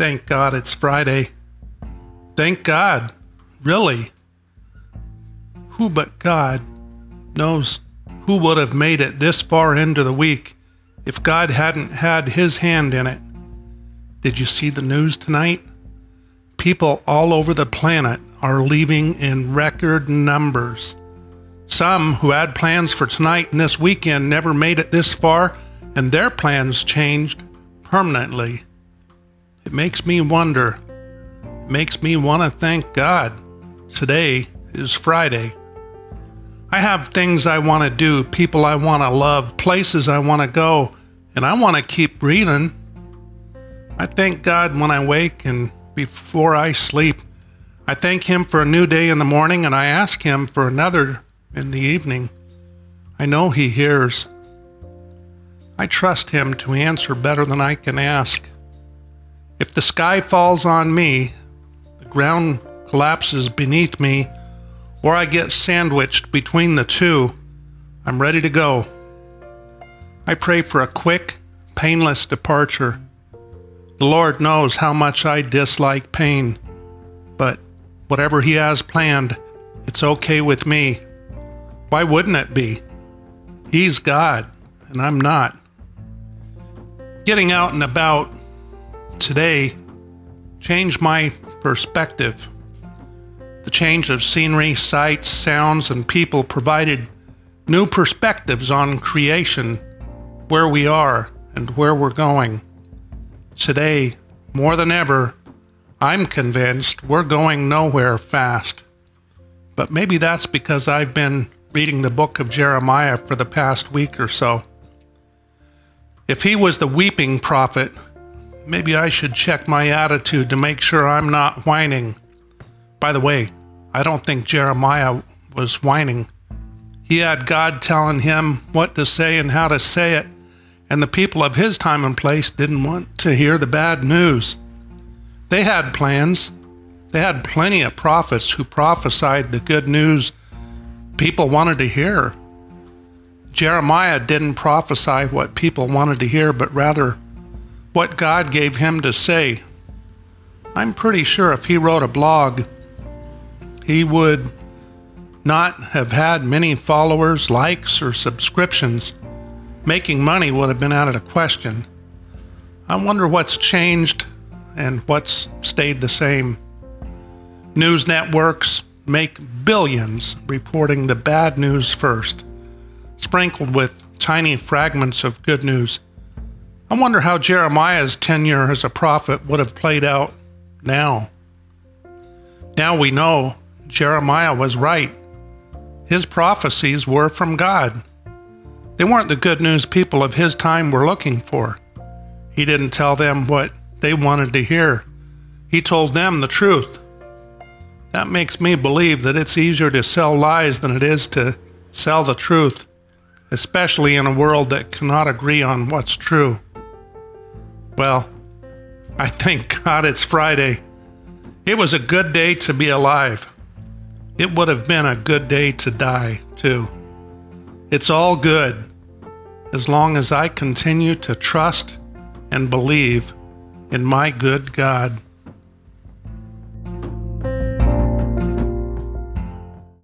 Thank God it's Friday. Thank God. Really. Who but God knows who would have made it this far into the week if God hadn't had his hand in it? Did you see the news tonight? People all over the planet are leaving in record numbers. Some who had plans for tonight and this weekend never made it this far, and their plans changed permanently. It makes me wonder. It makes me want to thank God. Today is Friday. I have things I want to do, people I want to love, places I want to go, and I want to keep breathing. I thank God when I wake and before I sleep. I thank Him for a new day in the morning and I ask Him for another in the evening. I know He hears. I trust Him to answer better than I can ask. If the sky falls on me, the ground collapses beneath me, or I get sandwiched between the two, I'm ready to go. I pray for a quick, painless departure. The Lord knows how much I dislike pain, but whatever He has planned, it's okay with me. Why wouldn't it be? He's God, and I'm not. Getting out and about today changed my perspective. The change of scenery, sights, sounds, and people provided new perspectives on creation, where we are, and where we're going. Today, more than ever, I'm convinced we're going nowhere fast. But maybe that's because I've been reading the book of Jeremiah for the past week or so. If he was the weeping prophet, maybe I should check my attitude to make sure I'm not whining. By the way, I don't think Jeremiah was whining. He had God telling him what to say and how to say it, and the people of his time and place didn't want to hear the bad news. They had plans. They had plenty of prophets who prophesied the good news people wanted to hear. Jeremiah didn't prophesy what people wanted to hear, but rather what God gave him to say. I'm pretty sure if he wrote a blog, he would not have had many followers, likes, or subscriptions. Making money would have been out of the question. I wonder what's changed and what's stayed the same. News networks, make billions reporting the bad news first, sprinkled with tiny fragments of good news. I wonder how Jeremiah's tenure as a prophet would have played out now. Now we know Jeremiah was right. His prophecies were from God. They weren't the good news people of his time were looking for. He didn't tell them what they wanted to hear. He told them the truth. That makes me believe that it's easier to sell lies than it is to sell the truth, especially in a world that cannot agree on what's true. Well, I thank God it's Friday. It was a good day to be alive. It would have been a good day to die, too. It's all good as long as I continue to trust and believe in my good God.